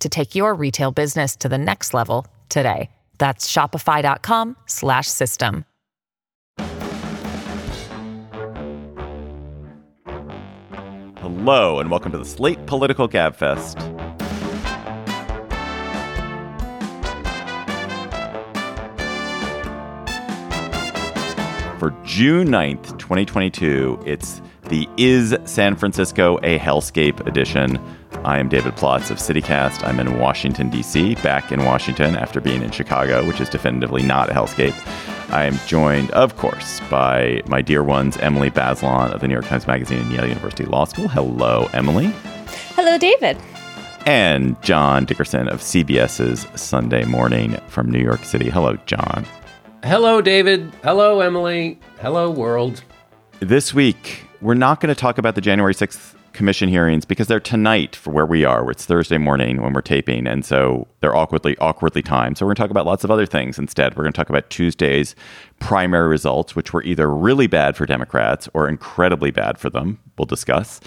to take your retail business to the next level today. That's shopify.com slash system. Hello, and welcome to the Slate Political Gabfest. For June 9th, 2022, it's the Is San Francisco a Hellscape edition. I am David Plotz of CityCast. I'm in Washington, D.C., back in Washington after being in Chicago, which is definitively not a hellscape. I am joined, of course, by my dear ones, Emily Bazelon of the New York Times Magazine and Yale University Law School. Hello, Emily. Hello, David. And John Dickerson of CBS's Sunday Morning from New York City. Hello, John. Hello, David. Hello, Emily. Hello, world. This week, we're not going to talk about the January 6th commission hearings because they're tonight for where we are. It's Thursday morning when we're taping, and so they're awkwardly awkwardly timed. So we're going to talk about lots of other things instead. We're going to talk about Tuesday's primary results, which were either really bad for Democrats or incredibly bad for them. We'll discuss.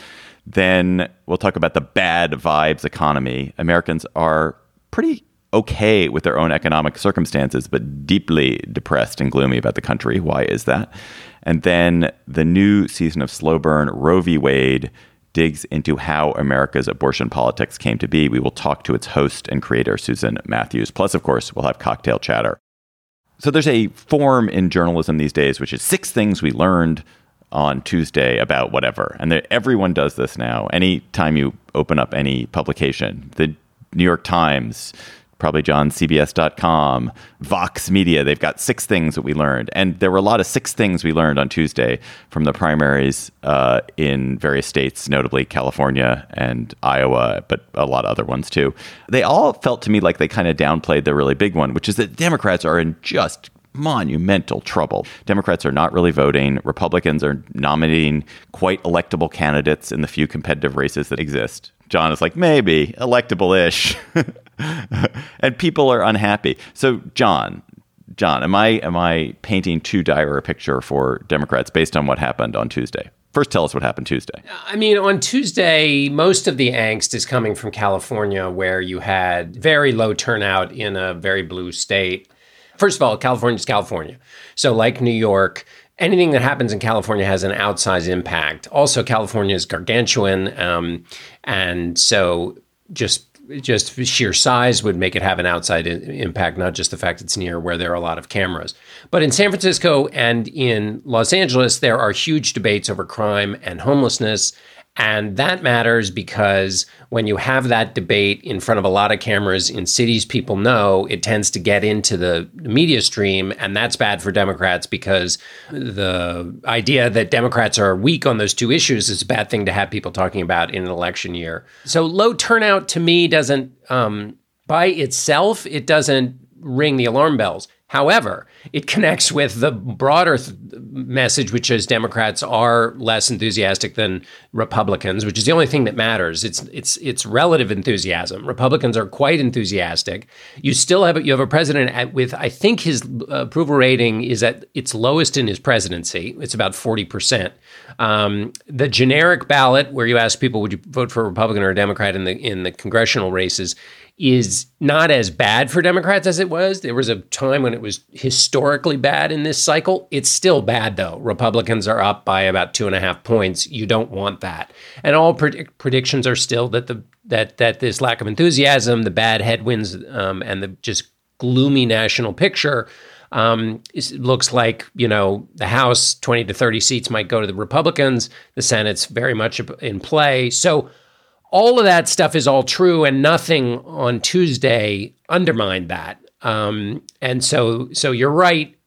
Then we'll talk about the bad vibes economy. Americans are pretty okay with their own economic circumstances, but deeply depressed and gloomy about the country. Why is that? And then the new season of Slow Burn, Roe v. Wade, digs into how America's abortion politics came to be. We will talk to its host and creator, Susan Matthews. Plus, of course, we'll have cocktail chatter. So there's a form in journalism these days, which is six things we learned on Tuesday about whatever. And everyone does this now. Anytime you open up any publication, the New York Times, probably John, CBS.com, Vox Media. They've got six things that we learned. And there were a lot of six things we learned on Tuesday from the primaries uh, in various states, notably California and Iowa, but a lot of other ones too. They all felt to me like they kind of downplayed the really big one, which is that Democrats are in just monumental trouble. Democrats are not really voting. Republicans are nominating quite electable candidates in the few competitive races that exist. John is like, maybe electable ish. and people are unhappy. So, John, John, am I am I painting too dire a picture for Democrats based on what happened on Tuesday? First, tell us what happened Tuesday. I mean, on Tuesday, most of the angst is coming from California, where you had very low turnout in a very blue state. First of all, California is California. So, like New York, anything that happens in California has an outsized impact. Also, California is gargantuan. Um, and so, just just sheer size would make it have an outside impact, not just the fact it's near where there are a lot of cameras. But in San Francisco and in Los Angeles, there are huge debates over crime and homelessness. And that matters because when you have that debate in front of a lot of cameras in cities people know, it tends to get into the media stream. And that's bad for Democrats because the idea that Democrats are weak on those two issues is a bad thing to have people talking about in an election year. So low turnout to me doesn't, um, by itself, it doesn't ring the alarm bells. However, it connects with the broader th- message, which is Democrats are less enthusiastic than Republicans, which is the only thing that matters. It's it's it's relative enthusiasm. Republicans are quite enthusiastic. You still have you have a president at, with I think his approval rating is at its lowest in his presidency. It's about forty percent. Um, the generic ballot, where you ask people would you vote for a Republican or a Democrat in the in the congressional races, is not as bad for Democrats as it was. There was a time when it was historically bad in this cycle. It's still bad, though. Republicans are up by about two and a half points. You don't want that. And all predict- predictions are still that the that that this lack of enthusiasm, the bad headwinds, um, and the just gloomy national picture Um, looks like you know the House, twenty to thirty seats might go to the Republicans. The Senate's very much in play. So all of that stuff is all true, and nothing on Tuesday undermined that. Um, and so, so you're right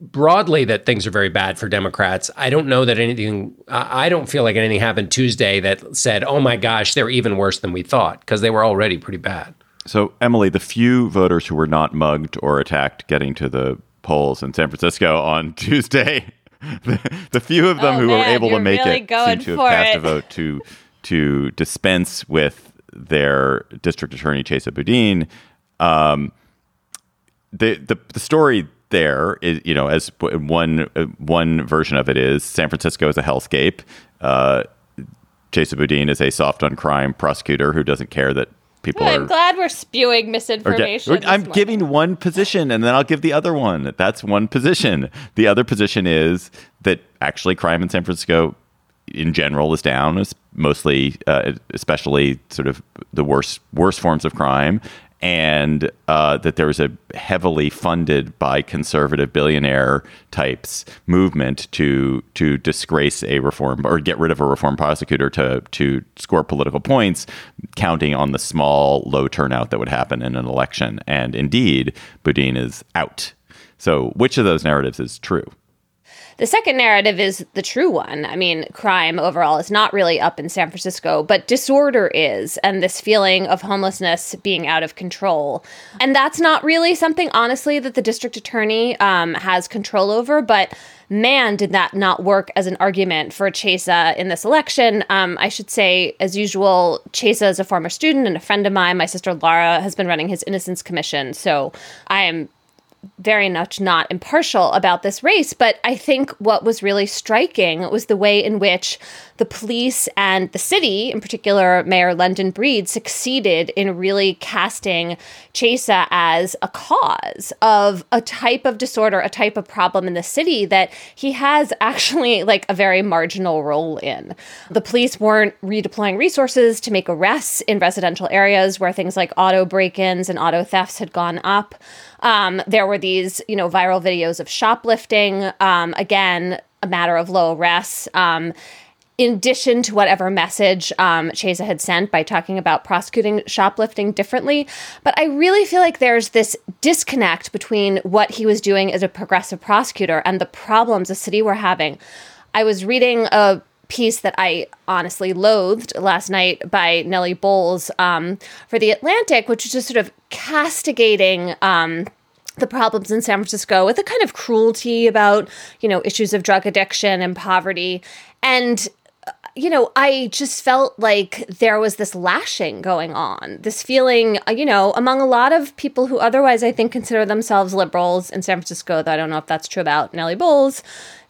broadly that things are very bad for Democrats. I don't know that anything, I don't feel like anything happened Tuesday that said, oh my gosh, they're even worse than we thought, because they were already pretty bad. So, Emily, the few voters who were not mugged or attacked getting to the polls in San Francisco on Tuesday, the, the few of them oh, who man, were able to make really it seem to have cast it. a vote to to dispense with their district attorney Chesa Boudin. Um, the, the the story there is, you know, as one one version of it is San Francisco is a hellscape. Uh, Chesa Boudin is a soft on crime prosecutor who doesn't care that people I'm are. glad we're spewing misinformation. this I'm morning. giving one position and then I'll give the other one. That's one position. The other position is that actually crime in San Francisco in general is down, is mostly, uh, especially sort of the worst worst forms of crime, and uh, that there was a heavily funded by conservative billionaire types movement to to disgrace a reform or get rid of a reform prosecutor to to score political points, counting on the small low turnout that would happen in an election. And indeed, Boudin is out. So, which of those narratives is true? The second narrative is the true one. I mean, crime overall is not really up in San Francisco, but disorder is, and this feeling of homelessness being out of control. And that's not really something, honestly, that the district attorney um, has control over, but man, did that not work as an argument for Chesa in this election. Um, I should say, as usual, Chesa is a former student and a friend of mine. My sister Laura has been running his Innocence Commission. So I am very much not impartial about this race, but I think what was really striking was the way in which the police and the city, in particular Mayor London Breed, succeeded in really casting Chesa as a cause of a type of disorder, a type of problem in the city that he has actually like a very marginal role in. The police weren't redeploying resources to make arrests in residential areas where things like auto break-ins and auto thefts had gone up. Um, there were these, you know, viral videos of shoplifting. Um, again, a matter of low arrests. Um, in addition to whatever message um, Chesa had sent by talking about prosecuting shoplifting differently. But I really feel like there's this disconnect between what he was doing as a progressive prosecutor and the problems the city were having. I was reading a piece that I honestly loathed last night by Nellie Bowles um, for The Atlantic, which is just sort of castigating. Um, the problems in San Francisco with a kind of cruelty about, you know, issues of drug addiction and poverty. And you know, I just felt like there was this lashing going on, this feeling, uh, you know, among a lot of people who otherwise I think consider themselves liberals in San Francisco, though I don't know if that's true about Nellie Bowles,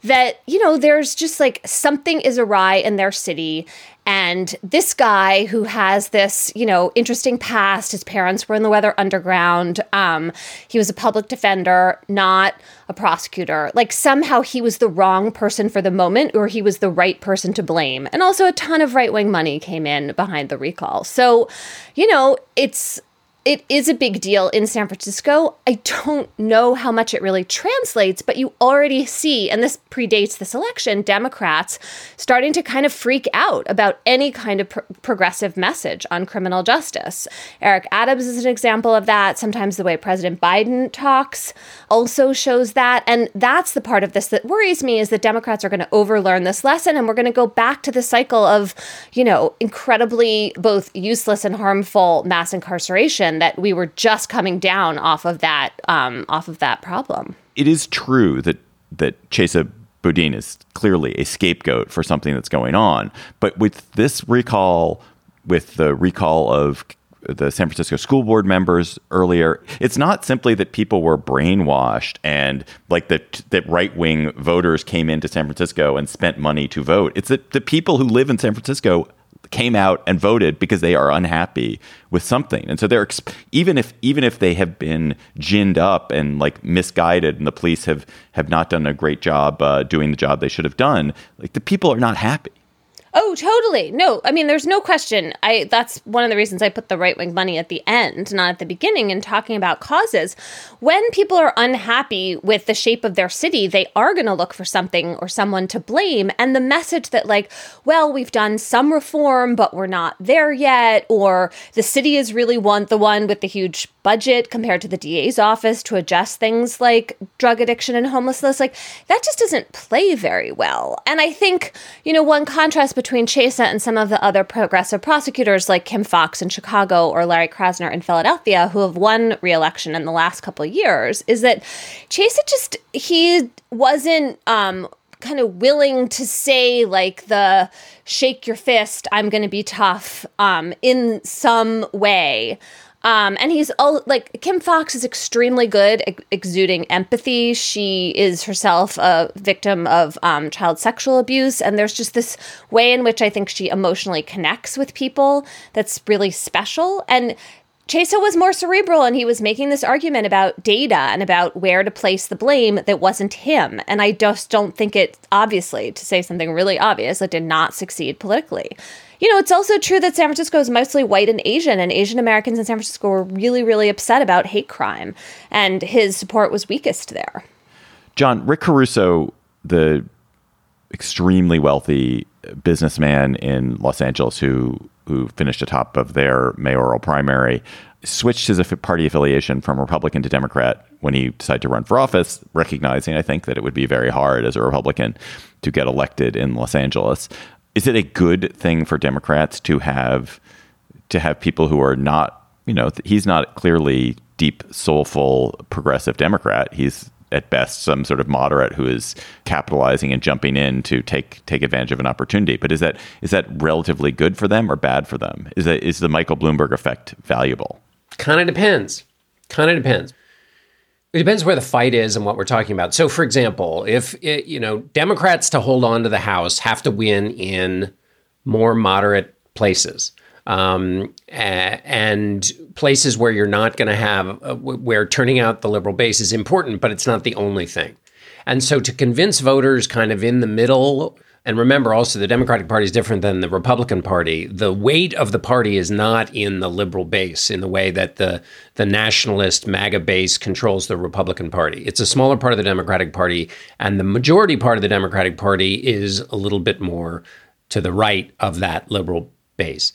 that, you know, there's just like something is awry in their city. And this guy who has this, you know, interesting past, his parents were in the Weather Underground. Um, he was a public defender, not a prosecutor. Like somehow he was the wrong person for the moment, or he was the right person to blame. And also a ton of right wing money came in behind the recall. So, you know, it's it is a big deal in San Francisco. I don't know how much it really translates, but you already see, and this predates this election, Democrats starting to kind of freak out about any kind of progressive message on criminal justice. Eric Adams is an example of that. Sometimes the way President Biden talks also shows that. And that's the part of this that worries me is that Democrats are going to overlearn this lesson and we're going to go back to the cycle of, you know, incredibly both useless and harmful mass incarceration that we were just coming down off of that um, off of that problem. It is true that that Chesa Boudin is clearly a scapegoat for something that's going on, but with this recall, with the recall of the San Francisco school board members earlier. It's not simply that people were brainwashed and like that that right wing voters came into San Francisco and spent money to vote. It's that the people who live in San Francisco came out and voted because they are unhappy with something. And so they're even if even if they have been ginned up and like misguided, and the police have have not done a great job uh, doing the job they should have done, like the people are not happy. Oh, totally. No, I mean, there's no question. I that's one of the reasons I put the right wing money at the end, not at the beginning, in talking about causes. When people are unhappy with the shape of their city, they are going to look for something or someone to blame. And the message that, like, well, we've done some reform, but we're not there yet, or the city is really one the one with the huge budget compared to the DA's office to adjust things like drug addiction and homelessness, like that just doesn't play very well. And I think, you know, one contrast between Chesa and some of the other progressive prosecutors like Kim Foxx in Chicago or Larry Krasner in Philadelphia, who have won re-election in the last couple of years, is that Chesa just he wasn't um, kind of willing to say like the shake your fist, I'm going to be tough um, in some way. Um, and he's all like Kim Foxx is extremely good at exuding empathy. She is herself a victim of um, child sexual abuse, and there's just this way in which I think she emotionally connects with people that's really special. And Chesa was more cerebral, and he was making this argument about data and about where to place the blame that wasn't him. And I just don't think it, obviously, to say something really obvious, it did not succeed politically. You know, it's also true that San Francisco is mostly white and Asian, and Asian Americans in San Francisco were really, really upset about hate crime, and his support was weakest there. John, Rick Caruso, the extremely wealthy businessman in Los Angeles who who finished atop of their mayoral primary, switched his party affiliation from Republican to Democrat when he decided to run for office, recognizing, I think, that it would be very hard as a Republican to get elected in Los Angeles is it a good thing for Democrats to have to have people who are not, you know, he's not clearly deep, soulful, progressive Democrat. He's at best some sort of moderate who is capitalizing and jumping in to take take advantage of an opportunity. But is that is that relatively good for them or bad for them? Is that is the Michael Bloomberg effect valuable? Kind of depends. Kind of depends. It depends where the fight is and what we're talking about. So, for example, if it, you know Democrats to hold on to the House have to win in more moderate places, um, and places where you're not going to have uh, where turning out the liberal base is important, but it's not the only thing. And so, to convince voters kind of in the middle and remember also, the Democratic Party is different than the Republican Party. The weight of the party is not in the liberal base in the way that the, the nationalist MAGA base controls the Republican Party. It's a smaller part of the Democratic Party, and the majority part of the Democratic Party is a little bit more to the right of that liberal base.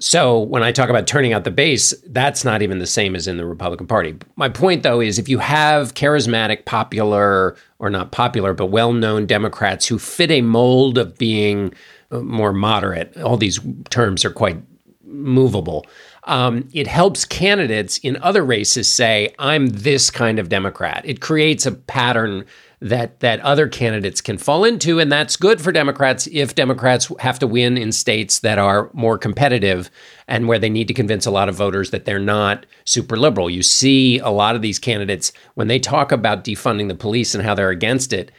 So when I talk about turning out the base, that's not even the same as in the Republican Party. My point, though, is if you have charismatic, popular, or not popular, but well known Democrats who fit a mold of being uh, more moderate, all these terms are quite movable. Um, it helps candidates in other races say, I'm this kind of Democrat. It creates a pattern that that other candidates can fall into and that's good for Democrats if Democrats have to win in states that are more competitive and where they need to convince a lot of voters that they're not super liberal. You see a lot of these candidates when they talk about defunding the police and how they're against it,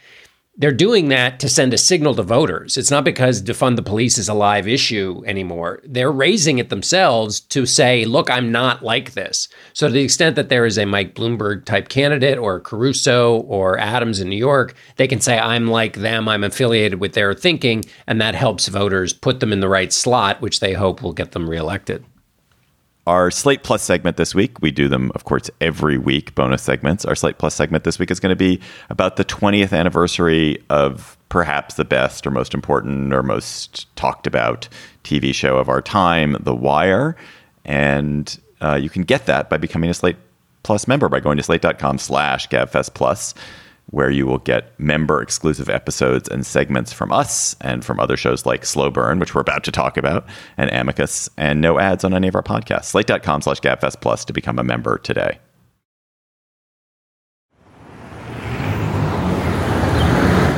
they're doing that to send a signal to voters. It's not because defund the police is a live issue anymore. They're raising it themselves to say, look, I'm not like this. So, to the extent that there is a Mike Bloomberg type candidate or Caruso or Adams in New York, they can say, I'm like them, I'm affiliated with their thinking. And that helps voters put them in the right slot, which they hope will get them reelected. Our Slate Plus segment this week, we do them, of course, every week, bonus segments. Our Slate Plus segment this week is going to be about the 20th anniversary of perhaps the best or most important or most talked about TV show of our time, The Wire. And uh, you can get that by becoming a Slate Plus member by going to slate.com slash gabfest plus where you will get member exclusive episodes and segments from us and from other shows like Slow Burn, which we're about to talk about, and Amicus, and no ads on any of our podcasts. Slate.com slash GabFest Plus to become a member today.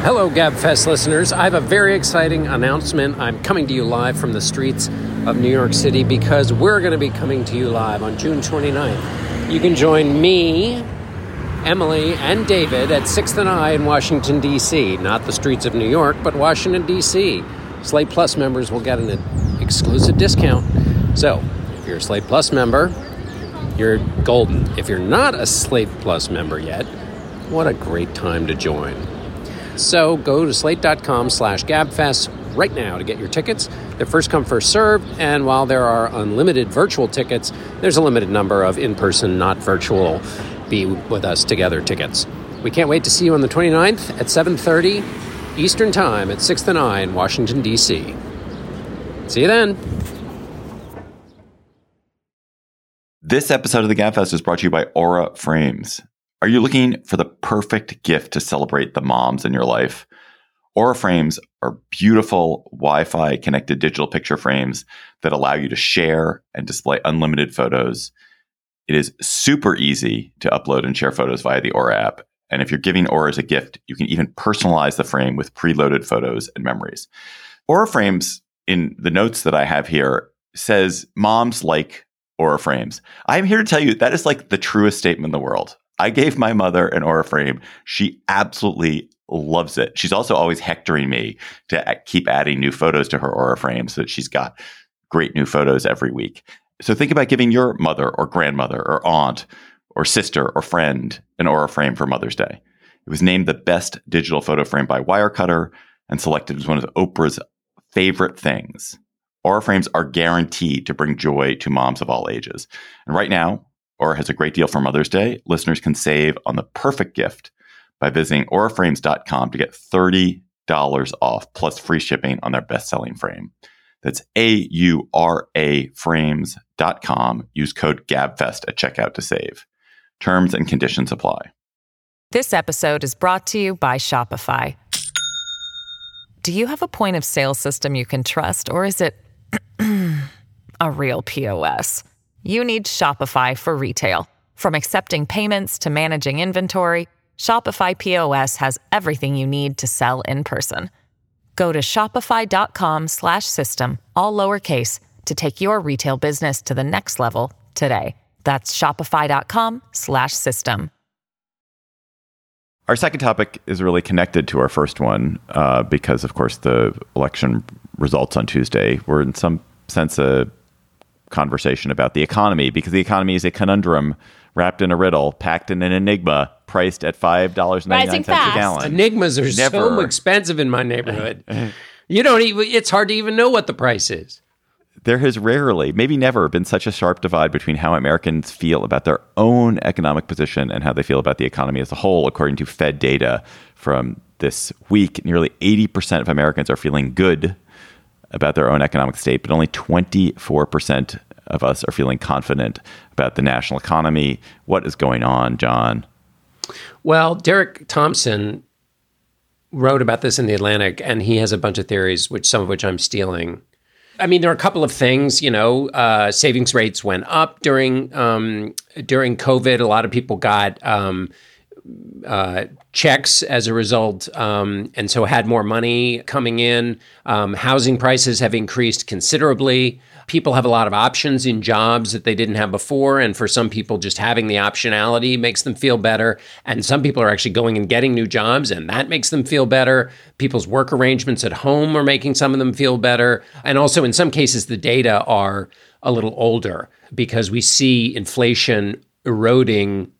Hello, GabFest listeners. I have a very exciting announcement. I'm coming to you live from the streets of New York City because we're going to be coming to you live on June 29th. You can join me Emily, and David at 6th and I in Washington, D.C. Not the streets of New York, but Washington, D.C. Slate Plus members will get an exclusive discount. So, if you're a Slate Plus member, you're golden. If you're not a Slate Plus member yet, what a great time to join. So go to slate.com slash gabfest right now to get your tickets. They're first come, first served, and while there are unlimited virtual tickets, there's a limited number of in person, not virtual, be with us together tickets. We can't wait to see you on the 29th at 7:30 Eastern Time at 6th and I, Washington D.C. See you then. This episode of the Gabfest is brought to you by Aura Frames. Are you looking for the perfect gift to celebrate the moms in your life? Aura frames are beautiful Wi Fi connected digital picture frames that allow you to share and display unlimited photos. It is super easy to upload and share photos via the Aura app. And if you're giving Aura as a gift, you can even personalize the frame with preloaded photos and memories. Aura frames, in the notes that I have here, says moms like Aura frames. I'm here to tell you that is like the truest statement in the world. I gave my mother an Aura frame. She absolutely loves it. She's also always hectoring me to keep adding new photos to her Aura frame so that she's got great new photos every week. So think about giving your mother or grandmother or aunt or sister or friend an Aura frame for Mother's Day. It was named the best digital photo frame by Wirecutter and selected as one of Oprah's favorite things. Aura frames are guaranteed to bring joy to moms of all ages. And right now, Aura has a great deal for Mother's Day. Listeners can save on the perfect gift by visiting auraframes.com to get $30 off plus free shipping on their best selling frame. That's A U R A frames.com. Use code GABFEST at checkout to save. Terms and conditions apply. This episode is brought to you by Shopify. Do you have a point of sale system you can trust, or is it a real POS? You need Shopify for retail. From accepting payments to managing inventory, Shopify POS has everything you need to sell in person. Go to shopify.com slash system, all lowercase to take your retail business to the next level today. That's shopify.com slash system. Our second topic is really connected to our first one uh, because, of course, the election results on Tuesday were in some sense a conversation about the economy because the economy is a conundrum wrapped in a riddle, packed in an enigma, priced at five dollars ninety nine cents a gallon. Enigmas are Never. so expensive in my neighborhood. you don't even. It's hard to even know what the price is. There has rarely, maybe never, been such a sharp divide between how Americans feel about their own economic position and how they feel about the economy as a whole, according to Fed data from this week. Nearly 80% of Americans are feeling good about their own economic state, but only 24% of us are feeling confident about the national economy. What is going on, John? Well, Derek Thompson wrote about this in the Atlantic, and he has a bunch of theories, which some of which I'm stealing. I mean, there are a couple of things. You know, uh, savings rates went up during um, during COVID. A lot of people got um, uh, checks as a result, um, and so had more money coming in. Um, housing prices have increased considerably. People have a lot of options in jobs that they didn't have before, and for some people, just having the optionality makes them feel better. And some people are actually going and getting new jobs, and that makes them feel better. People's work arrangements at home are making some of them feel better, and also in some cases, the data are a little older because we see inflation eroding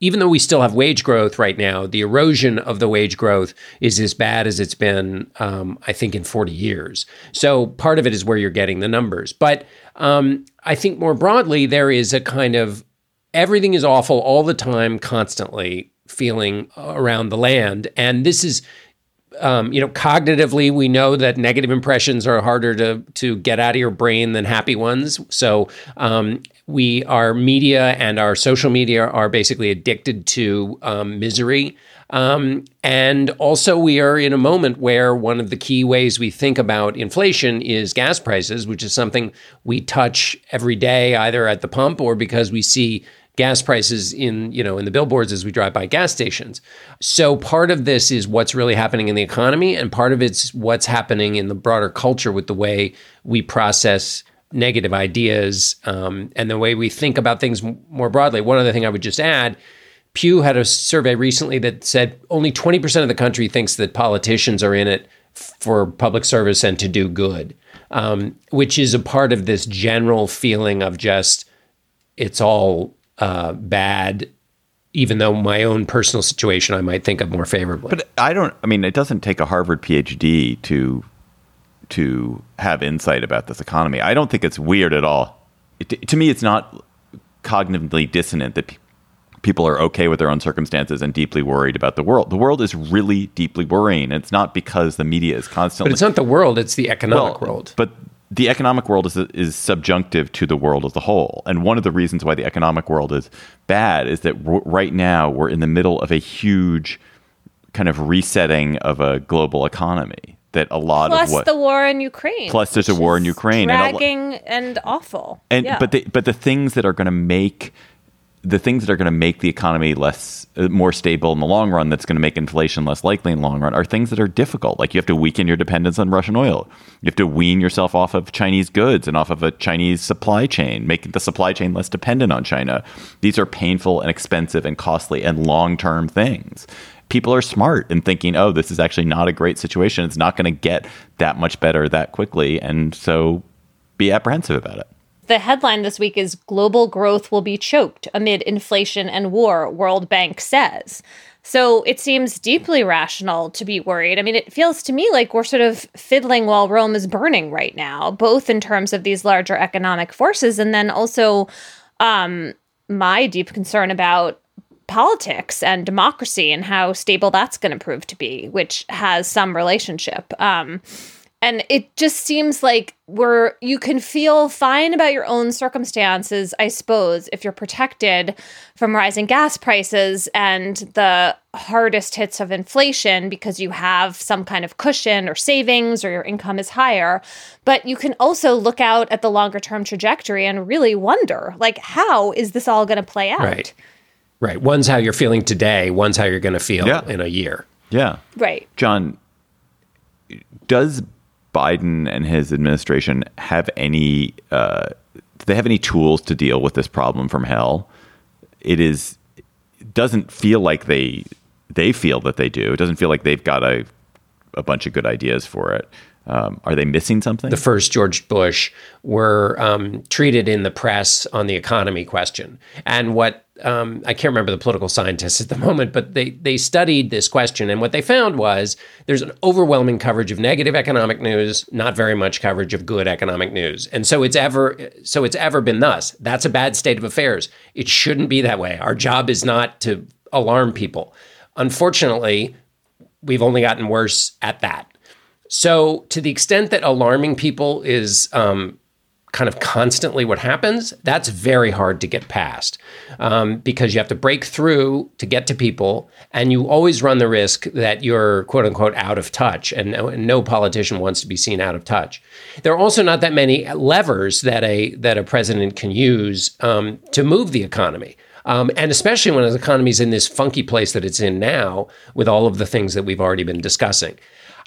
even though we still have wage growth right now, the erosion of the wage growth is as bad as it's been, um, I think, in 40 years. So part of it is where you're getting the numbers. But um, I think more broadly, there is a kind of everything is awful all the time, constantly feeling around the land. And this is um, you know, cognitively, we know that negative impressions are harder to to get out of your brain than happy ones. So, um, we our media and our social media are basically addicted to um, misery. Um, and also, we are in a moment where one of the key ways we think about inflation is gas prices, which is something we touch every day, either at the pump or because we see gas prices in you know in the billboards as we drive by gas stations. So part of this is what's really happening in the economy, and part of it's what's happening in the broader culture with the way we process negative ideas um, and the way we think about things more broadly. One other thing I would just add. Pew had a survey recently that said only 20% of the country thinks that politicians are in it for public service and to do good, um, which is a part of this general feeling of just it's all uh, bad, even though my own personal situation I might think of more favorably. But I don't. I mean, it doesn't take a Harvard PhD to to have insight about this economy. I don't think it's weird at all. It, to me, it's not cognitively dissonant that pe- people are okay with their own circumstances and deeply worried about the world. The world is really deeply worrying. It's not because the media is constantly. But it's not the world; it's the economic Well, world. But the economic world is is subjunctive to the world as a whole, and one of the reasons why the economic world is bad is that w- right now we're in the middle of a huge kind of resetting of a global economy. That a lot Plus of what the war in Ukraine. Plus there's a war in Ukraine and Dragging and, awful. and Yeah. but the, but the things that are going to make the things that are going to make the economy less uh, more stable in the long run that's going to make inflation less likely in the long run are things that are difficult like you have to weaken your dependence on russian oil you have to wean yourself off of chinese goods and off of a chinese supply chain making the supply chain less dependent on china these are painful and expensive and costly and long-term things people are smart in thinking oh this is actually not a great situation it's not going to get that much better that quickly and so be apprehensive about it The headline this week is Global Growth Will Be Choked Amid Inflation and War, World Bank says. So it seems deeply rational to be worried. I mean, it feels to me like we're sort of fiddling while Rome is burning right now, both in terms of these larger economic forces and then also um, my deep concern about politics and democracy and how stable that's going to prove to be, which has some relationship. Um, and it just seems like we're you can feel fine about your own circumstances, I suppose, if you're protected from rising gas prices and the hardest hits of inflation because you have some kind of cushion or savings or your income is higher. But you can also look out at the longer term trajectory and really wonder, like, how is this all going to play out? Right. Right. One's how you're feeling today. One's how you're going to feel Yeah. in a year. yeah Right. John, does Biden and his administration have any? Uh, do they have any tools to deal with this problem from hell? It is it doesn't feel like they they feel that they do. It doesn't feel like they've got a a bunch of good ideas for it. Um, are they missing something? the first George Bush were um, treated in the press on the economy question. And what um, I can't remember the political scientists at the moment, but they they studied this question, and what they found was there's an overwhelming coverage of negative economic news, not very much coverage of good economic news, and so it's ever so it's ever been thus. That's a bad state of affairs. It shouldn't be that way. Our job is not to alarm people. Unfortunately, we've only gotten worse at that. So, to the extent that alarming people is um, kind of constantly what happens, that's very hard to get past um, because you have to break through to get to people, and you always run the risk that you're quote unquote out of touch, and no, and no politician wants to be seen out of touch. There are also not that many levers that a that a president can use um, to move the economy. Um, and especially when the economy is in this funky place that it's in now, with all of the things that we've already been discussing.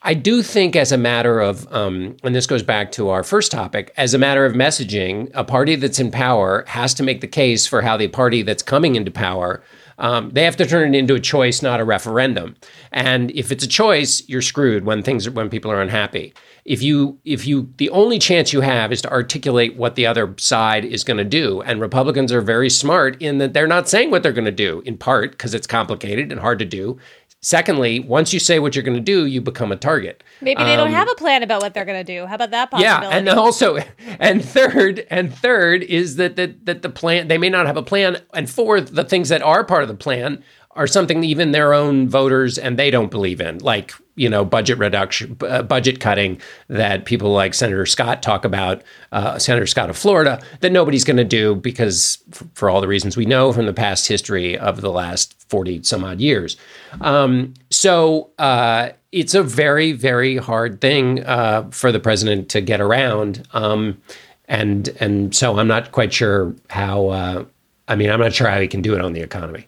I do think, as a matter of, um, and this goes back to our first topic, as a matter of messaging, a party that's in power has to make the case for how the party that's coming into power. Um, they have to turn it into a choice, not a referendum. And if it's a choice, you're screwed when things when people are unhappy. If you if you the only chance you have is to articulate what the other side is going to do, and Republicans are very smart in that they're not saying what they're going to do, in part because it's complicated and hard to do. Secondly, once you say what you're going to do, you become a target. Maybe they don't have a plan about what they're going to do. How about that possibility? Um, Yeah, and also, and third, and third is that that that the plan they may not have a plan, and fourth, the things that are part of the plan are something even their own voters and they don't believe in, like you know budget reduction, uh, budget cutting that people like Senator Scott talk about, uh, Senator Scott of Florida, that nobody's going to do because f- for all the reasons we know from the past history of the last forty some odd years. Um, so. Uh, it's a very, very hard thing uh, for the president to get around, um, and and so I'm not quite sure how. Uh, I mean, I'm not sure how he can do it on the economy.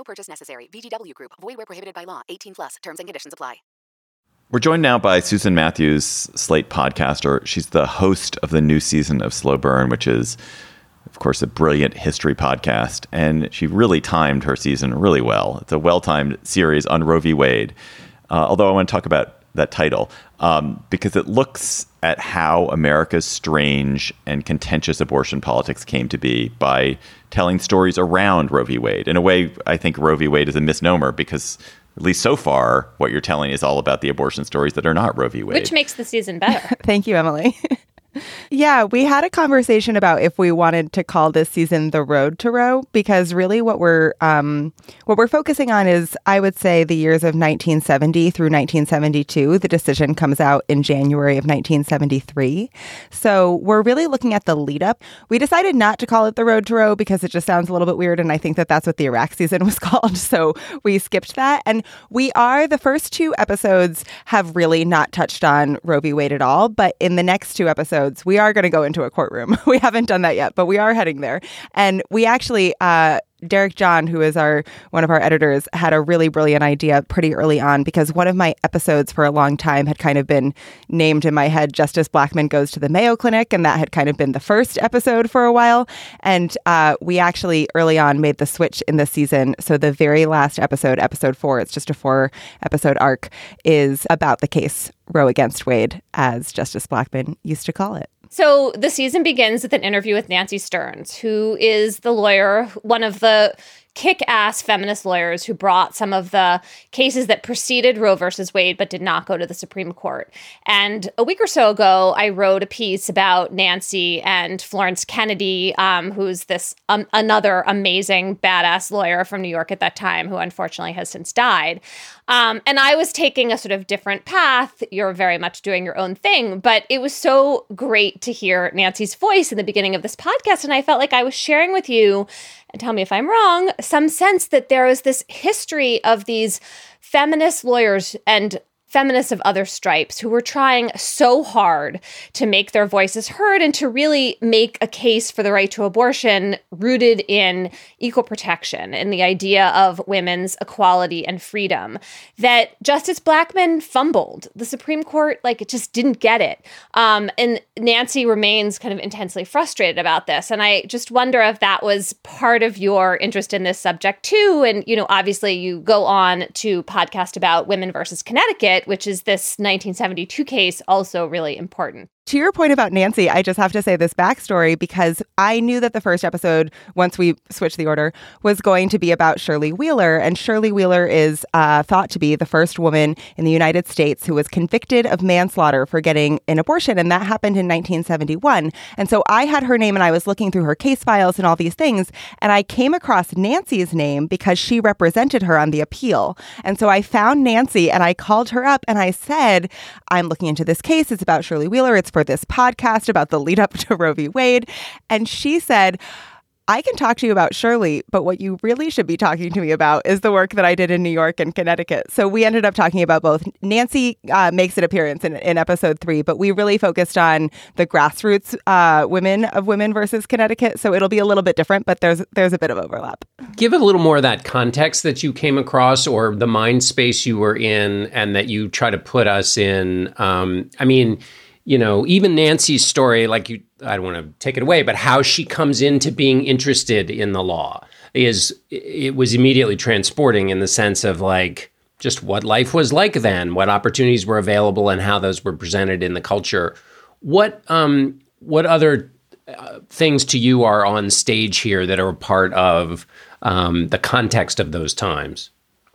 No purchase necessary. VGW Group. Void where prohibited by law. 18 plus. Terms and conditions apply. We're joined now by Susan Matthews, Slate podcaster. She's the host of the new season of Slow Burn, which is, of course, a brilliant history podcast. And she really timed her season really well. It's a well timed series on Roe v. Wade. Uh, although I want to talk about that title um, because it looks at how America's strange and contentious abortion politics came to be by telling stories around Roe v. Wade. In a way, I think Roe v. Wade is a misnomer because at least so far, what you're telling is all about the abortion stories that are not Roe v. Wade. Which makes the season better. Thank you, Emily. Yeah, we had a conversation about if we wanted to call this season the Road to Roe because really what we're um, what we're focusing on is I would say the years of 1970 through 1972. The decision comes out in January of 1973, so we're really looking at the lead up. We decided not to call it the Road to Roe because it just sounds a little bit weird, and I think that that's what the Iraq season was called. So we skipped that, and we are the first two episodes have really not touched on Roe v. Wade at all, but in the next two episodes episodes, we are going to go into a courtroom. we haven't done that yet, but we are heading there. And we actually, uh, Derek John, who is our one of our editors, had a really brilliant idea pretty early on because one of my episodes for a long time had kind of been named in my head Justice Blackmun Goes to the Mayo Clinic, and that had kind of been the first episode for a while. And uh, we actually early on made the switch in this season. So the very last episode, episode four, it's just a four episode arc, is about the case Roe against Wade, as Justice Blackmun used to call it. So the season begins with an interview with Nancy Stearns, who is the lawyer, one of the kick ass feminist lawyers who brought some of the cases that preceded Roe versus Wade but did not go to the Supreme Court. And a week or so ago, I wrote a piece about Nancy and Florence Kennedy, um, who's this um, another amazing badass lawyer from New York at that time, who unfortunately has since died. Um, and I was taking a sort of different path. You're very much doing your own thing, but it was so great to hear Nancy's voice in the beginning of this podcast. And I felt like I was sharing with you, and tell me if I'm wrong, some sense that there is this history of these feminist lawyers and feminists of other stripes who were trying so hard to make their voices heard and to really make a case for the right to abortion rooted in equal protection and the idea of women's equality and freedom that justice Blackmun fumbled. The supreme court like it just didn't get it. Um, and nancy remains kind of intensely frustrated about this. And i just wonder if that was part of your interest in this subject too. And you know obviously you go on to podcast about women versus connecticut which is this 1972 case, also really important to your point about Nancy, I just have to say this backstory because I knew that the first episode, once we switched the order, was going to be about Shirley Wheeler. And Shirley Wheeler is uh, thought to be the first woman in the United States who was convicted of manslaughter for getting an abortion. And that happened in 1971. And so I had her name and I was looking through her case files and all these things. And I came across Nancy's name because she represented her on the appeal. And so I found Nancy and I called her up and I said, I'm looking into this case. It's about Shirley Wheeler. It's for for this podcast about the lead up to Roe v. Wade. And she said, I can talk to you about Shirley, but what you really should be talking to me about is the work that I did in New York and Connecticut. So we ended up talking about both. Nancy uh, makes an appearance in, in, episode three, but we really focused on the grassroots uh, women of Women versus Connecticut. So it'll be a little bit different, but there's there's a bit of overlap. Give a little more of that context that you came across, or the mind space you were in, and that you try to put us in. Um, I mean you know, even Nancy's story, like you, I don't want to take it away, but how she comes into being interested in the law is, it was immediately transporting in the sense of like just what life was like then, what opportunities were available, and how those were presented in the culture. What, um, what other uh, things to you are on stage here that are part of um, the context of those times?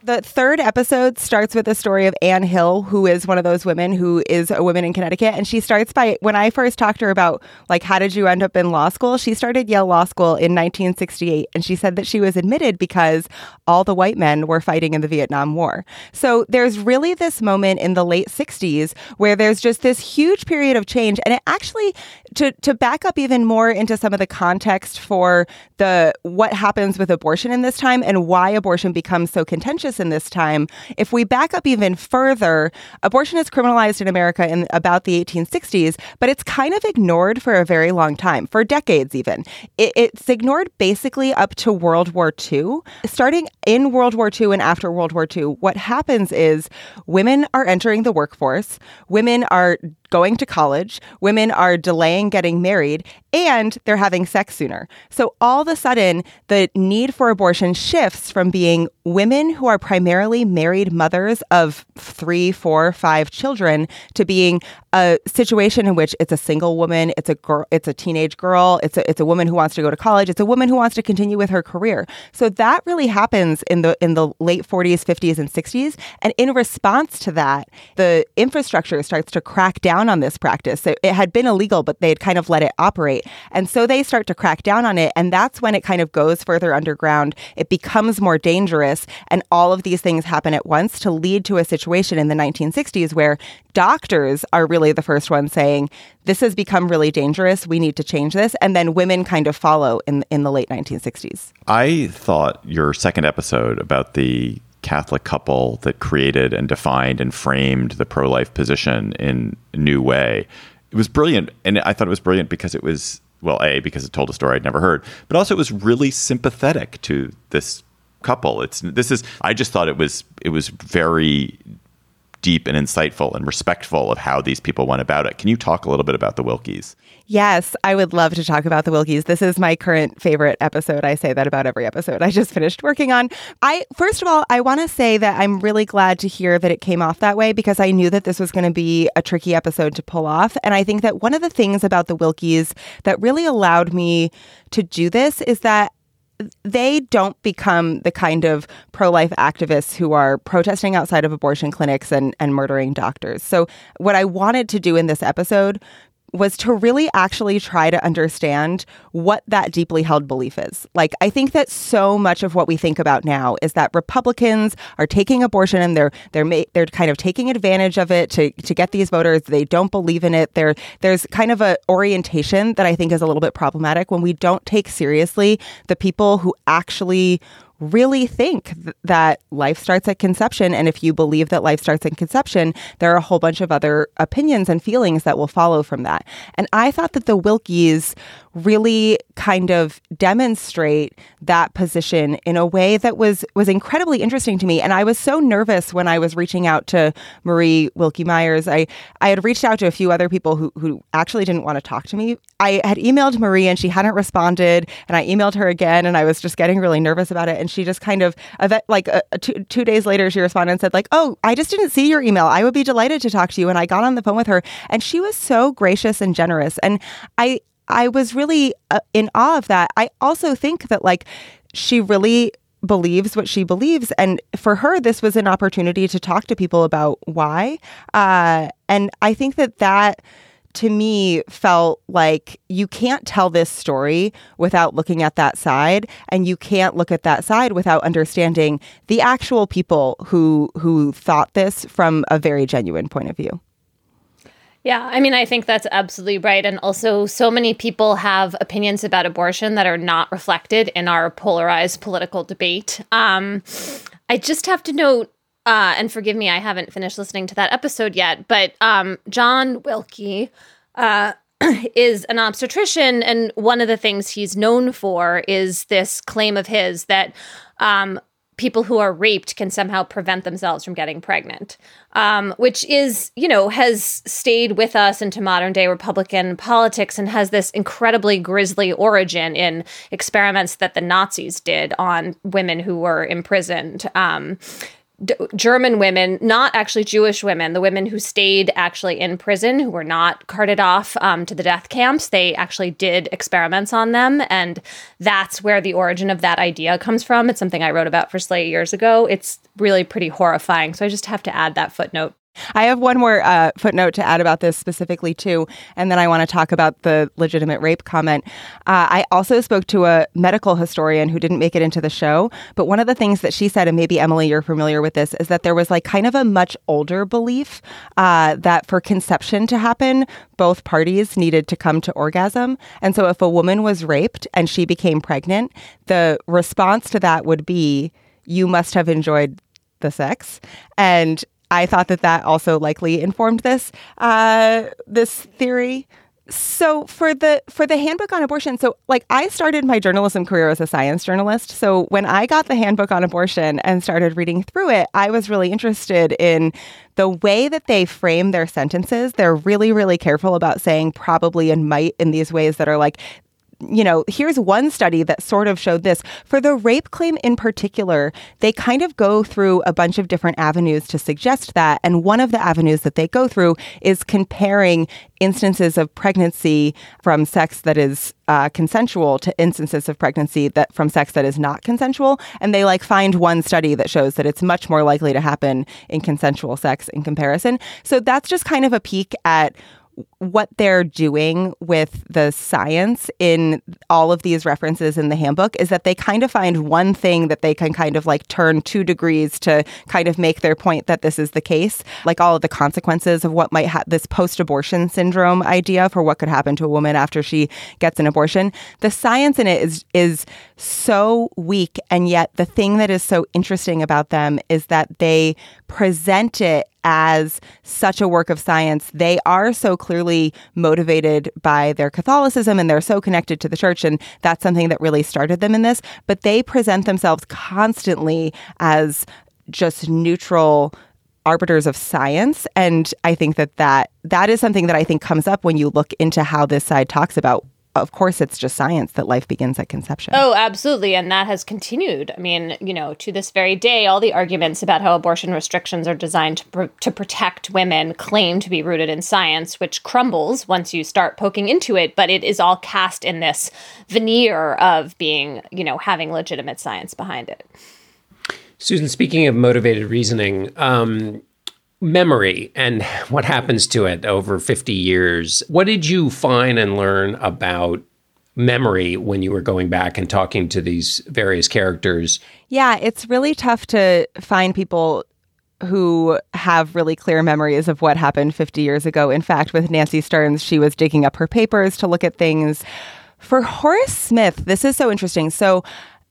The third episode starts with the story of Anne Hill, who is one of those women who is a woman in Connecticut. And she starts by when I first talked to her about, like, how did you end up in law school? She started Yale Law School in 1968. And she said that she was admitted because all the white men were fighting in the Vietnam War. So there's really this moment in the late 60s where there's just this huge period of change. And it actually, to, to back up even more into some of the context for the what happens with abortion in this time and why abortion becomes so contentious in this time. If we back up even further, abortion is criminalized in America in about the 1860s, but it's kind of ignored for a very long time, for decades even. It, it's ignored basically up to World War II. Starting in World War II and after World War II, what happens is women are entering the workforce, women are going to college, women are delaying getting married, and they're having sex sooner. So all of a sudden, the need for abortion shifts from being women who are primarily married mothers of three, four, five children to being a situation in which it's a single woman, it's a girl, it's a teenage girl, it's a it's a woman who wants to go to college, it's a woman who wants to continue with her career. So that really happens in the in the late 40s, 50s, and 60s. And in response to that, the infrastructure starts to crack down on this practice. It, it had been illegal, but they had kind of let it operate. And so they start to crack down on it. And that's when it kind of goes further underground. It becomes more dangerous. And all of these things happen at once to lead to a situation in the 1960s where doctors are really the first ones saying, this has become really dangerous. We need to change this. And then women kind of follow in, in the late 1960s. I thought your second episode about the Catholic couple that created and defined and framed the pro life position in a new way. It was brilliant. And I thought it was brilliant because it was well, A, because it told a story I'd never heard, but also it was really sympathetic to this couple. It's this is I just thought it was it was very deep and insightful and respectful of how these people went about it. Can you talk a little bit about the Willkes? Yes, I would love to talk about the Willkes. This is my current favorite episode. I say that about every episode I just finished working on. I first of all, I want to say that I'm really glad to hear that it came off that way because I knew that this was going to be a tricky episode to pull off. And I think that one of the things about the Willkes that really allowed me to do this is that they don't become the kind of pro life activists who are protesting outside of abortion clinics and, and murdering doctors. So, what I wanted to do in this episode was to really actually try to understand what that deeply held belief is. Like I think that so much of what we think about now is that Republicans are taking abortion and they're they're ma- they're kind of taking advantage of it to to get these voters. They don't believe in it. There there's kind of a orientation that I think is a little bit problematic when we don't take seriously the people who actually really think th- that life starts at conception. And if you believe that life starts at conception, there are a whole bunch of other opinions and feelings that will follow from that. And I thought that the Willkes really kind of demonstrate that position in a way that was was incredibly interesting to me. And I was so nervous when I was reaching out to Marie Willke Myers. I I had reached out to a few other people who who actually didn't want to talk to me. I had emailed Marie and she hadn't responded, and I emailed her again, and I was just getting really nervous about it. And she just kind of like uh, two, two days later, she responded and said like, "Oh, I just didn't see your email. I would be delighted to talk to you." And I got on the phone with her, and she was so gracious and generous. And I I was really uh, in awe of that. I also think that like she really believes what she believes. And for her this was an opportunity to talk to people about why. Uh, and i think that that to me felt like you can't tell this story without looking at that side. And you can't look at that side without understanding the actual people who who thought this from a very genuine point of view yeah, I mean, I think that's absolutely right. And also, so many people have opinions about abortion that are not reflected in our polarized political debate. Um, I just have to note, uh, and forgive me, I haven't finished listening to that episode yet, but um, John Willke. Uh, is an obstetrician, and one of the things he's known for is this claim of his that um, people who are raped can somehow prevent themselves from getting pregnant, um, which is, you know, has stayed with us into modern day Republican politics and has this incredibly grisly origin in experiments that the Nazis did on women who were imprisoned. Um, D- German women, not actually Jewish women, the women who stayed actually in prison, who were not carted off um, to the death camps, they actually did experiments on them. And that's where the origin of that idea comes from. It's something I wrote about for Slate years ago. It's really pretty horrifying. So I just have to add that footnote. I have one more uh, footnote to add about this specifically, too, and then I want to talk about the legitimate rape comment. Uh, I also spoke to a medical historian who didn't make it into the show, but one of the things that she said, and maybe Emily, you're familiar with this, is that there was like kind of a much older belief uh, that for conception to happen, both parties needed to come to orgasm. And so if a woman was raped and she became pregnant, the response to that would be, you must have enjoyed the sex. And I thought that that also likely informed this uh, this theory. So for the for the handbook on abortion, so like I started my journalism career as a science journalist. So when I got the handbook on abortion and started reading through it, I was really interested in the way that they frame their sentences. They're really really careful about saying probably and might in these ways that are like you know, here's one study that sort of showed this. For the rape claim in particular, they kind of go through a bunch of different avenues to suggest that. And one of the avenues that they go through is comparing instances of pregnancy from sex that is uh, consensual to instances of pregnancy that from sex that is not consensual. And they like find one study that shows that it's much more likely to happen in consensual sex in comparison. So that's just kind of a peek at what they're doing with the science in all of these references in the handbook is that they kind of find one thing that they can kind of like turn two degrees to kind of make their point that this is the case, like all of the consequences of what might have this post abortion syndrome idea for what could happen to a woman after she gets an abortion. The science in it is is so weak and yet the thing that is so interesting about them is that they present it as such a work of science. They are so clearly motivated by their Catholicism and they're so connected to the church. And that's something that really started them in this. But they present themselves constantly as just neutral arbiters of science and i think that that that is something that i think comes up when you look into how this side talks about of course it's just science that life begins at conception. Oh, absolutely. And that has continued. I mean, you know, to this very day, all the arguments about how abortion restrictions are designed to, pr- to protect women claim to be rooted in science, which crumbles once you start poking into it. But it is all cast in this veneer of being, you know, having legitimate science behind it. Susan, speaking of motivated reasoning, um, memory and what happens to it over 50 years. What did you find and learn about memory when you were going back and talking to these various characters? Yeah, it's really tough to find people who have really clear memories of what happened 50 years ago. In fact, with Nancy Stearns, she was digging up her papers to look at things. For Horace Smith, this is so interesting. So,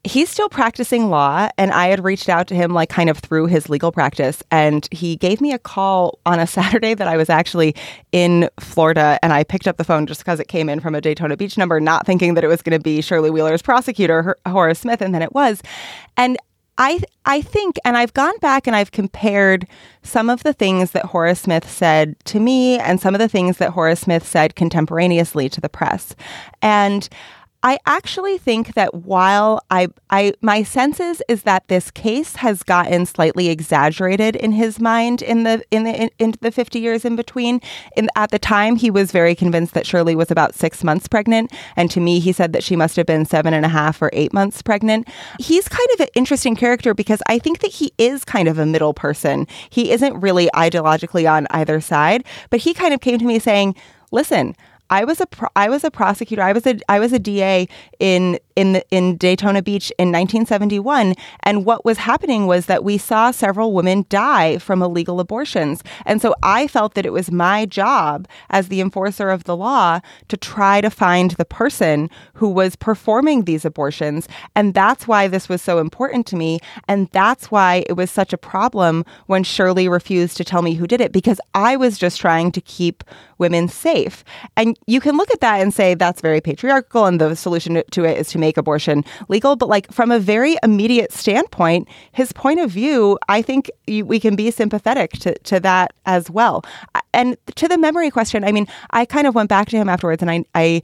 he's still practicing law and i had reached out to him like kind of through his legal practice and he gave me a call on a saturday that i was actually in florida and i picked up the phone just because it came in from a daytona beach number not thinking that it was going to be shirley wheeler's prosecutor horace smith and then it was and I I think and I've gone back and I've compared some of the things that Horace Smith said to me and some of the things that Horace Smith said contemporaneously to the press. And I actually think that while I, I, my senses is that this case has gotten slightly exaggerated in his mind in the in the in, in the fifty years in between. In, at the time, he was very convinced that Shirley was about six months pregnant, and to me, he said that she must have been seven and a half or eight months pregnant. He's kind of an interesting character because I think that he is kind of a middle person. He isn't really ideologically on either side, but he kind of came to me saying, "Listen." I was a pro- I was a prosecutor. I was a I was a DA in in the, in Daytona Beach in 1971, and what was happening was that we saw several women die from illegal abortions, and so I felt that it was my job as the enforcer of the law to try to find the person who was performing these abortions, and that's why this was so important to me, and that's why it was such a problem when Shirley refused to tell me who did it because I was just trying to keep women safe, and you can look at that and say that's very patriarchal, and the solution to it is to make abortion legal. But like from a very immediate standpoint, his point of view, I think we can be sympathetic to, to that as well. And to the memory question, I mean, I kind of went back to him afterwards and I, I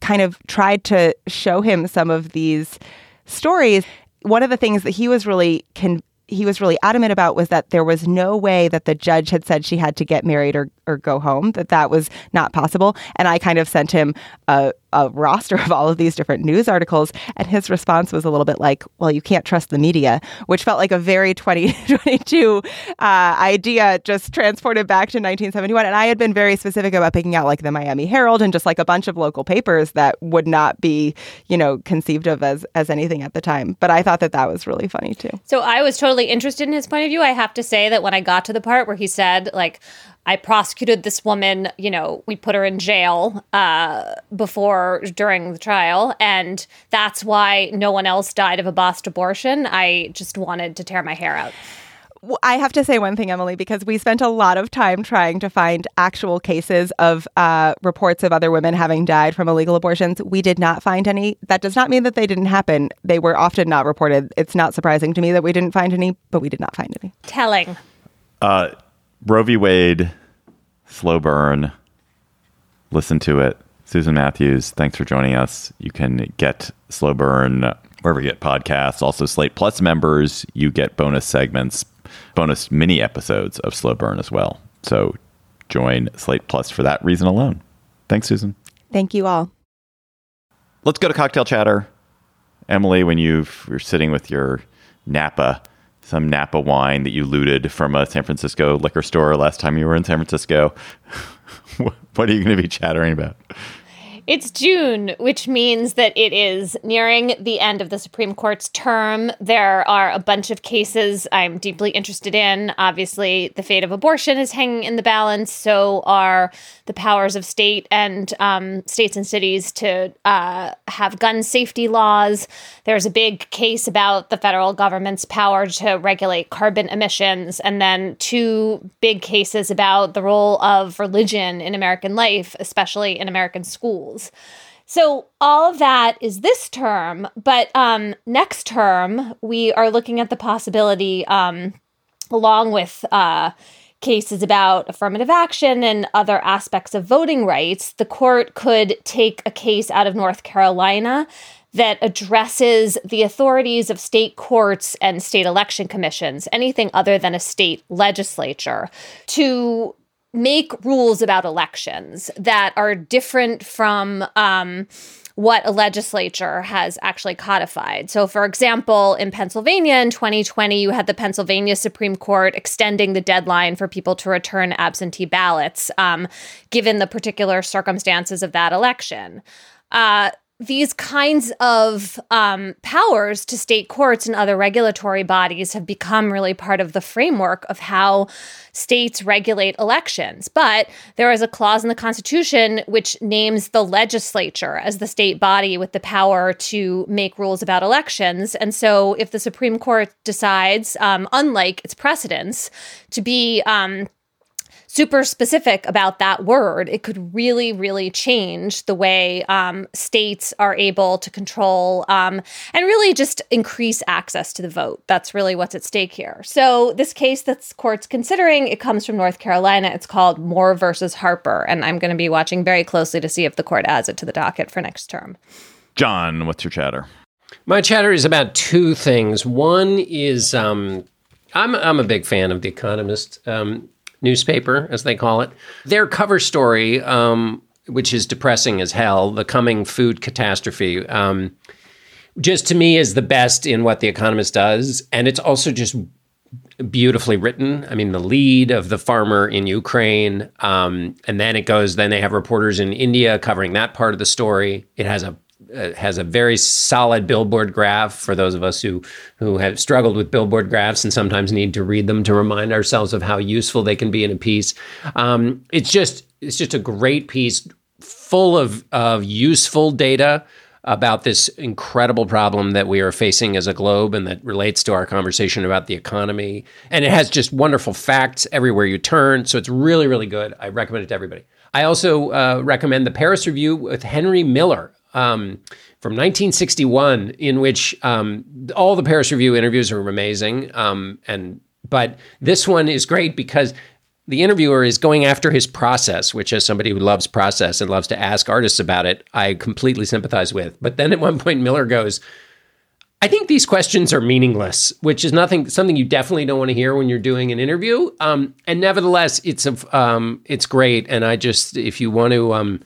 kind of tried to show him some of these stories. One of the things that he was really con- he was really adamant about was that there was no way that the judge had said she had to get married or, or go home, that that was not possible. And I kind of sent him a, a roster of all of these different news articles. And his response was a little bit like, well, you can't trust the media, which felt like a very 2022 uh, idea just transported back to 1971. And I had been very specific about picking out like the Miami Herald and just like a bunch of local papers that would not be, you know, conceived of as, as anything at the time. But I thought that that was really funny too. So I was totally interested in his point of view. I have to say that when I got to the part where he said, like, I prosecuted this woman. You know, we put her in jail uh, before, during the trial, and that's why no one else died of a botched abortion. I just wanted to tear my hair out. I have to say one thing, Emily, because we spent a lot of time trying to find actual cases of uh, reports of other women having died from illegal abortions. We did not find any. That does not mean that they didn't happen. They were often not reported. It's not surprising to me that we didn't find any, but we did not find any. Telling. Uh, Roe v. Wade, slow burn. Listen to it. Susan Matthews, thanks for joining us. You can get Slow Burn wherever you get podcasts. Also, Slate Plus members, you get bonus segments, bonus mini episodes of Slow Burn as well. So join Slate Plus for that reason alone. Thanks, Susan. Thank you all. Let's go to cocktail chatter. Emily, when you're sitting with your Napa, some Napa wine that you looted from a San Francisco liquor store last time you were in San Francisco, what are you going to be chattering about? It's June, which means that it is nearing the end of the Supreme Court's term. There are a bunch of cases I'm deeply interested in. Obviously, the fate of abortion is hanging in the balance. So are the powers of state and um, states and cities to uh, have gun safety laws. There's a big case about the federal government's power to regulate carbon emissions, and then two big cases about the role of religion in American life, especially in American schools. So all of that is this term, but um, next term we are looking at the possibility, um, along with uh, cases about affirmative action and other aspects of voting rights, the court could take a case out of North Carolina that addresses the authorities of state courts and state election commissions, anything other than a state legislature, to make rules about elections that are different from um, what a legislature has actually codified. So, for example, in Pennsylvania in 2020, you had the Pennsylvania Supreme Court extending the deadline for people to return absentee ballots, um, given the particular circumstances of that election. Uh, these kinds of um, powers to state courts and other regulatory bodies have become really part of the framework of how states regulate elections. But there is a clause in the Constitution which names the legislature as the state body with the power to make rules about elections. And so, if the Supreme Court decides, um, unlike its precedents, to be um, super specific about that word, it could really, really change the way um, states are able to control um, and really just increase access to the vote. That's really what's at stake here. So, this case that's court's considering, it comes from North Carolina. It's called Moore versus Harper, and I'm going to be watching very closely to see if the court adds it to the docket for next term. John, what's your chatter? My chatter is about two things. One is um, I'm I'm a big fan of The Economist. Um, newspaper, as they call it. Their cover story, um, which is depressing as hell, the coming food catastrophe, um, just to me is the best in what The Economist does. And it's also just beautifully written. I mean, the lead of the farmer in Ukraine, um, and then it goes. Then they have reporters in India covering that part of the story. It has a has a very solid billboard graph for those of us who who have struggled with billboard graphs and sometimes need to read them to remind ourselves of how useful they can be in a piece. Um, it's just it's just a great piece full of of useful data about this incredible problem that we are facing as a globe and that relates to our conversation about the economy. And it has just wonderful facts everywhere you turn. So it's really, really good. I recommend it to everybody. I also uh, recommend the Paris Review with Henry Miller um, from 1961, in which um, all the Paris Review interviews are amazing. Um, and but this one is great because the interviewer is going after his process, which, as somebody who loves process and loves to ask artists about it, I completely sympathize with. But then at one point, Miller goes. I think these questions are meaningless, which is nothing something you definitely don't want to hear when you're doing an interview. Um, and nevertheless, it's a um, it's great. And I just if you want to um,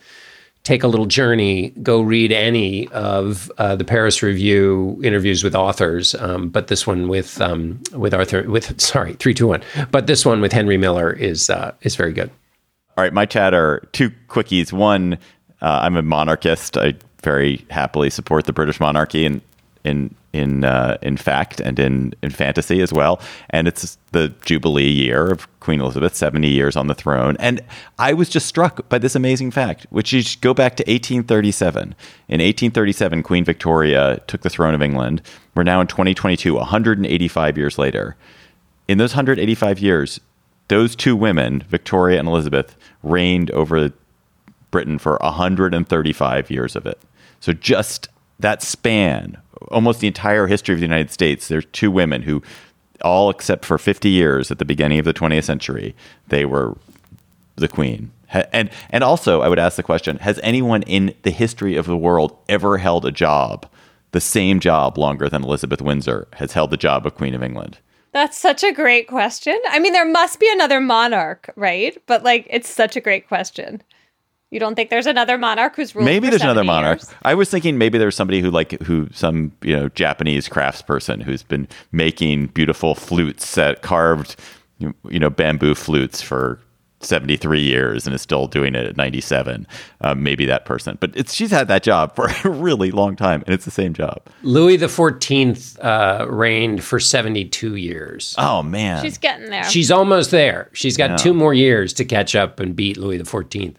take a little journey, go read any of uh, the Paris Review interviews with authors, um, but this one with um, with Arthur with sorry three two one, but this one with Henry Miller is uh, is very good. All right, my chatter two quickies. One, uh, I'm a monarchist. I very happily support the British monarchy and in in uh, in fact and in in fantasy as well. And it's the jubilee year of Queen Elizabeth, seventy years on the throne. And I was just struck by this amazing fact, which is go back to 1837. In 1837, Queen Victoria took the throne of England. We're now in 2022, 185 years later. in those 185 years, those two women, Victoria and Elizabeth, reigned over Britain for 135 years of it. So just that span, almost the entire history of the United States, there's two women who, all except for 50 years at the beginning of the 20th century, they were the queen. And and also, I would ask the question: Has anyone in the history of the world ever held a job, the same job, longer than Elizabeth Windsor has held the job of Queen of England? That's such a great question. I mean, there must be another monarch, right? But like, it's such a great question. You don't think there's another monarch who's ruled? Maybe there's another monarch. Years? I was thinking maybe there's somebody who like who some you know Japanese craftsperson who's been making beautiful flutes that carved you know bamboo flutes for 73 years and is still doing it at 97 um, maybe that person but it's she's had that job for a really long time and it's the same job louis the 14th uh, reigned for 72 years oh man she's getting there she's almost there she's got yeah. two more years to catch up and beat louis the 14th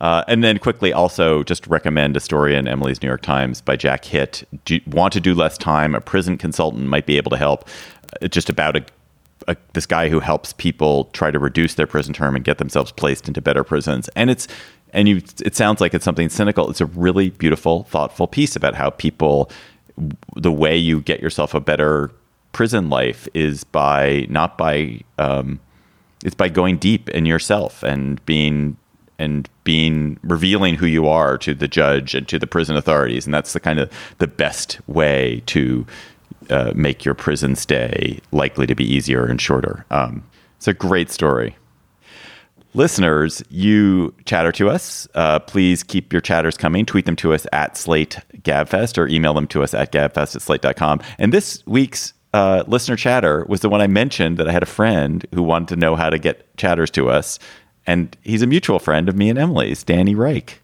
uh, and then quickly also just recommend a story in Emily's New York Times by Jack Hitt. Do want to do less time? A prison consultant might be able to help. Uh, just about a a, this guy who helps people try to reduce their prison term and get themselves placed into better prisons. And it's and you it sounds like it's something cynical. It's a really beautiful, thoughtful piece about how people the way you get yourself a better prison life is by not by um, it's by going deep in yourself and being and being revealing who you are to the judge and to the prison authorities and that's the kind of the best way to uh, make your prison stay likely to be easier and shorter. Um, it's a great story. Listeners, you chatter to us. Uh, please keep your chatters coming. Tweet them to us at Slate Gabfest or email them to us at gabfest at slate.com. And this week's uh, listener chatter was the one I mentioned that I had a friend who wanted to know how to get chatters to us. And he's a mutual friend of me and Emily's, Danny Reich,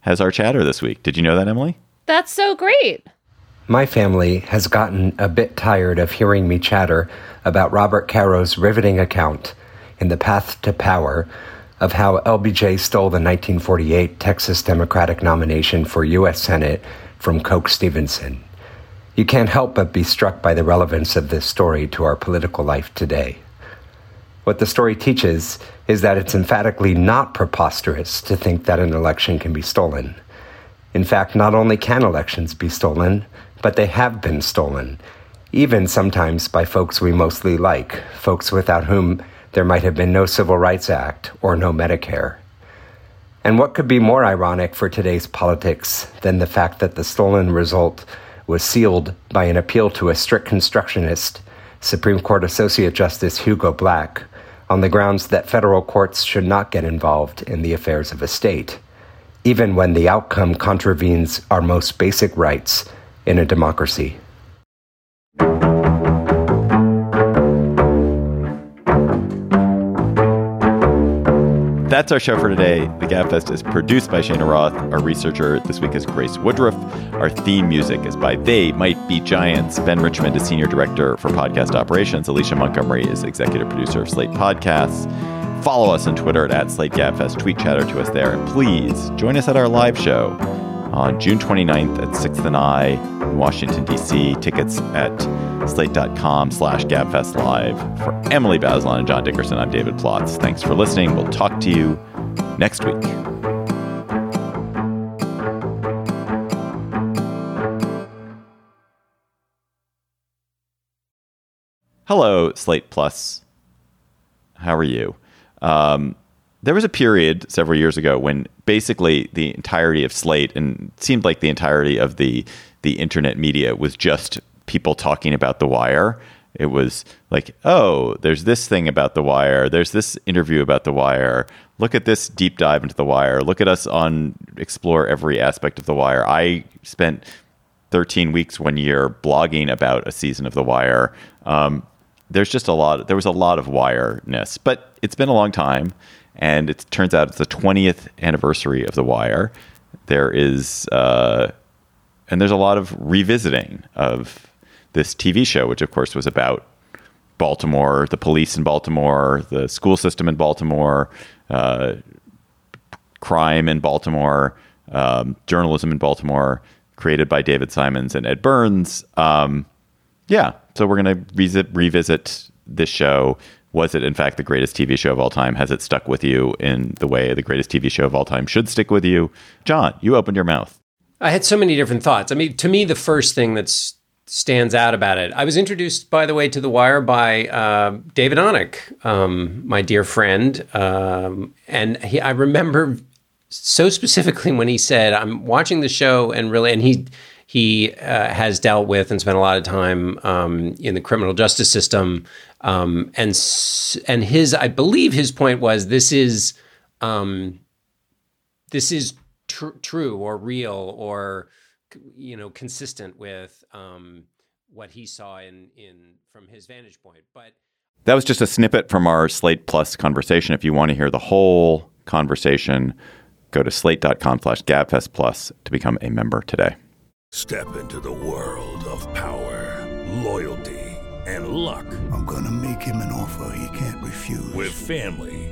has our chatter this week. Did you know that, Emily? That's so great. My family has gotten a bit tired of hearing me chatter about Robert Caro's riveting account in The Path to Power of how LBJ stole the 1948 Texas Democratic nomination for U.S. Senate from Coke Stevenson. You can't help but be struck by the relevance of this story to our political life today. What the story teaches is that it's emphatically not preposterous to think that an election can be stolen. In fact, not only can elections be stolen, but they have been stolen, even sometimes by folks we mostly like, folks without whom there might have been no Civil Rights Act or no Medicare. And what could be more ironic for today's politics than the fact that the stolen result was sealed by an appeal to a strict constructionist, Supreme Court Associate Justice Hugo Black, on the grounds that federal courts should not get involved in the affairs of a state, even when the outcome contravenes our most basic rights in a democracy. That's our show for today. The Gabfest is produced by Shayna Roth. Our researcher this week is Grace Woodruff. Our theme music is by They Might Be Giants. Ben Richmond is senior director for podcast operations. Alicia Montgomery is executive producer of Slate Podcasts. Follow us on Twitter at Slate Gabfest. Tweet chatter to us there. And please join us at our live show on June 29th at 6th and I in Washington, D.C. Tickets at slate.com slash gabfest live. For Emily Bazelon and John Dickerson, I'm David Plotz. Thanks for listening. We'll talk to you next week. Hello, Slate Plus. How are you? Um, there was a period several years ago when basically the entirety of Slate and seemed like the entirety of the the internet media was just people talking about the wire. It was like, oh, there's this thing about the wire. There's this interview about the wire. Look at this deep dive into the wire. Look at us on explore every aspect of the wire. I spent 13 weeks one year blogging about a season of the wire. Um, there's just a lot. There was a lot of wireness, but it's been a long time and it turns out it's the 20th anniversary of The Wire. There is, uh, and there's a lot of revisiting of this TV show, which of course was about Baltimore, the police in Baltimore, the school system in Baltimore, uh, crime in Baltimore, um, journalism in Baltimore, created by David Simons and Ed Burns. Um, yeah, so we're going to revisit, revisit this show? Was it, in fact, the greatest TV show of all time? Has it stuck with you in the way the greatest TV show of all time should stick with you? John, you opened your mouth. I had so many different thoughts. I mean, to me, the first thing that stands out about it, I was introduced, by the way, to The Wire by uh, David Onek, um, my dear friend. Um, and he, I remember so specifically when he said, I'm watching the show and really, and he, he uh, has dealt with and spent a lot of time um, in the criminal justice system. Um, and and his, I believe his point was this is um, this is tr- true or real or you know consistent with um, what he saw in in from his vantage point. But that was just a snippet from our Slate Plus conversation. If you want to hear the whole conversation, go to slate.com slash gabfest plus to become a member today. Step into the world of power, loyalty, and luck. I'm going to make him an offer he can't refuse. With family,